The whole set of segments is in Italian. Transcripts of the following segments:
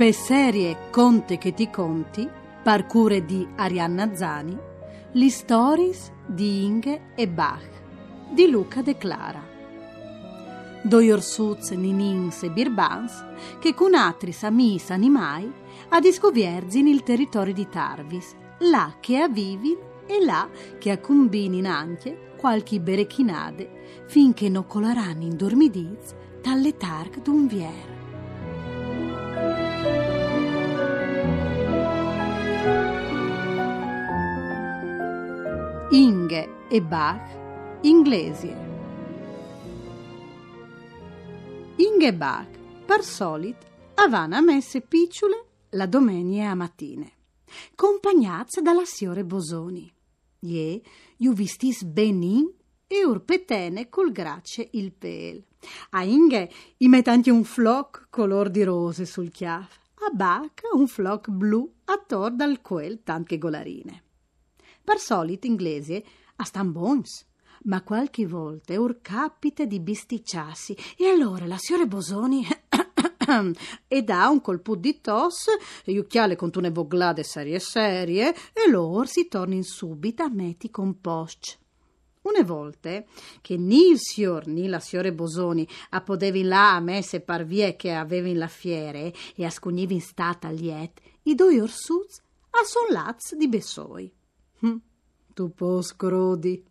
Per serie Conte che ti conti, parcure di Arianna Zani, le stories di Inge e Bach, di Luca De Clara. Doi orsuz, ninins e birbans, che con altri amis animai a discovierzi nel territorio di Tarvis, là che avvivin e là che accombinin anche qualche berechinade, finché non colaranno in dormidiz talle targ d'un vier. Inge e Bach inglesi. Inge e Bach, per solit, avana messe picciole la domenica a mattine, accompagnate dalla signora Bosoni. Ie, iu vistis benin e urpetene col grace il pel. A Inge i anche un floc color di rose sul chiaf, a Bach un floc blu attor dal quel tante golarine. Per solito inglese a stan bons, ma qualche volta ur capite di bisticciarsi e allora la signora Bosoni e dà un colpo di tos, e occhiale con tune voglade serie serie, e loro si torna in subita a metti compost. Une volte che ni il signor ni la signora Bosoni a podevi là a me se parvie che avevi la fiere e a in stata liet, i due orsuz a son laz di Bessoi. Hm, tu poscrodi.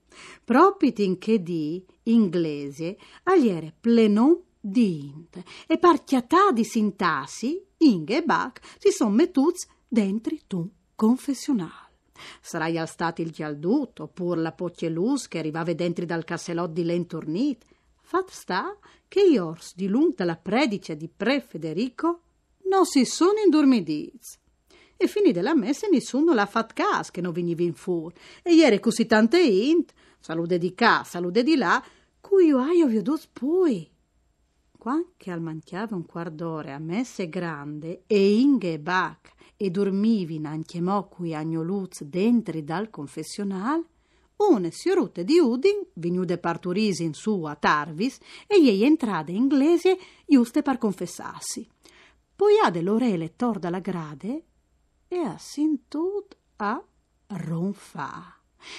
Propiti in che di, inglese, agliere plenon dint e parchiatà di sintassi, Inge Bach si son mettuts dentri tu confessionale. Sarai al stati il gialdut, oppure la pocchielus che arrivava dentro dal casselot di Lentornit. Fat sta che i ors di lung della predice di pre Federico non si sono indormidiz e fini della messa nessuno l'ha fat cas che non veniva in fur. E ieri così tante int, salude di qua, salude di là, cui io aio vi ho poi. Quanche al manchiava un quarto d'ora a messe grande e Inge e Bach e dormivin anche mo qui agnoluz dentri dal confessional, une siorute di Udin, venude parturisi in su a Tarvis, e ei entrade inglese giuste per confessarsi. Poi ha dell'orele tor dalla grade e ha sentut a ronfà.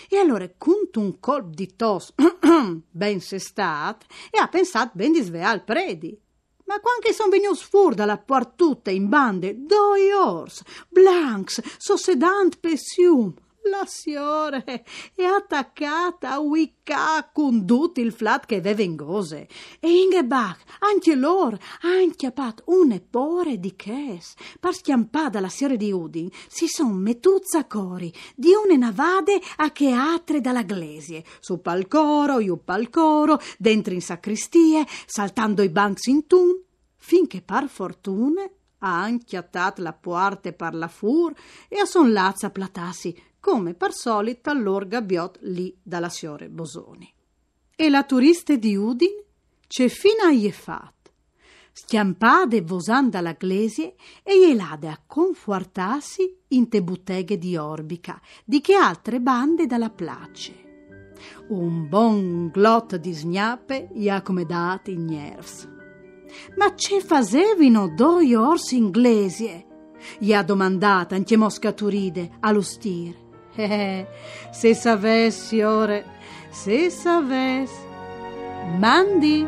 E allora cunt un colp di tos ben se stat e ha pensato ben di sveal predi. Ma quanche son venuti fur dalla portuta in bande, doi ors, blancs, sossedant pessium, la signore è attaccata a Wicca con tutto il flat che aveva in gose. E Ingebach, anche loro, anche pat un epore di ches, per schiampare la signora di Udin, si son mettuzza cori, di une navade a che atre dalla glesie, su palcoro, iu palcoro, dentro in sacristie, saltando i banks in tun, finché par fortune ha anchiatat la puarte par la fur e a son lazza platassi come par solita allor gabbiot lì dalla signore Bosoni. E la turiste di Udin c'è fino a Iefat, schiampade vosanda la glesie e ielade a confortarsi in te butteghe di orbica, di che altre bande dalla place. Un bon glot di snape ia come dati in nervs. Ma ce fasevino doi orsi inglesi? Gli ha domandata anche Mosca Turide allo stir. Se savessi ore, se savessi. Mandi.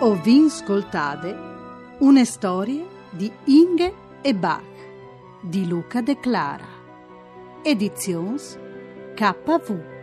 Ho vin ascoltate una storia di Inge e Bach di Luca De Clara. Edizions KV.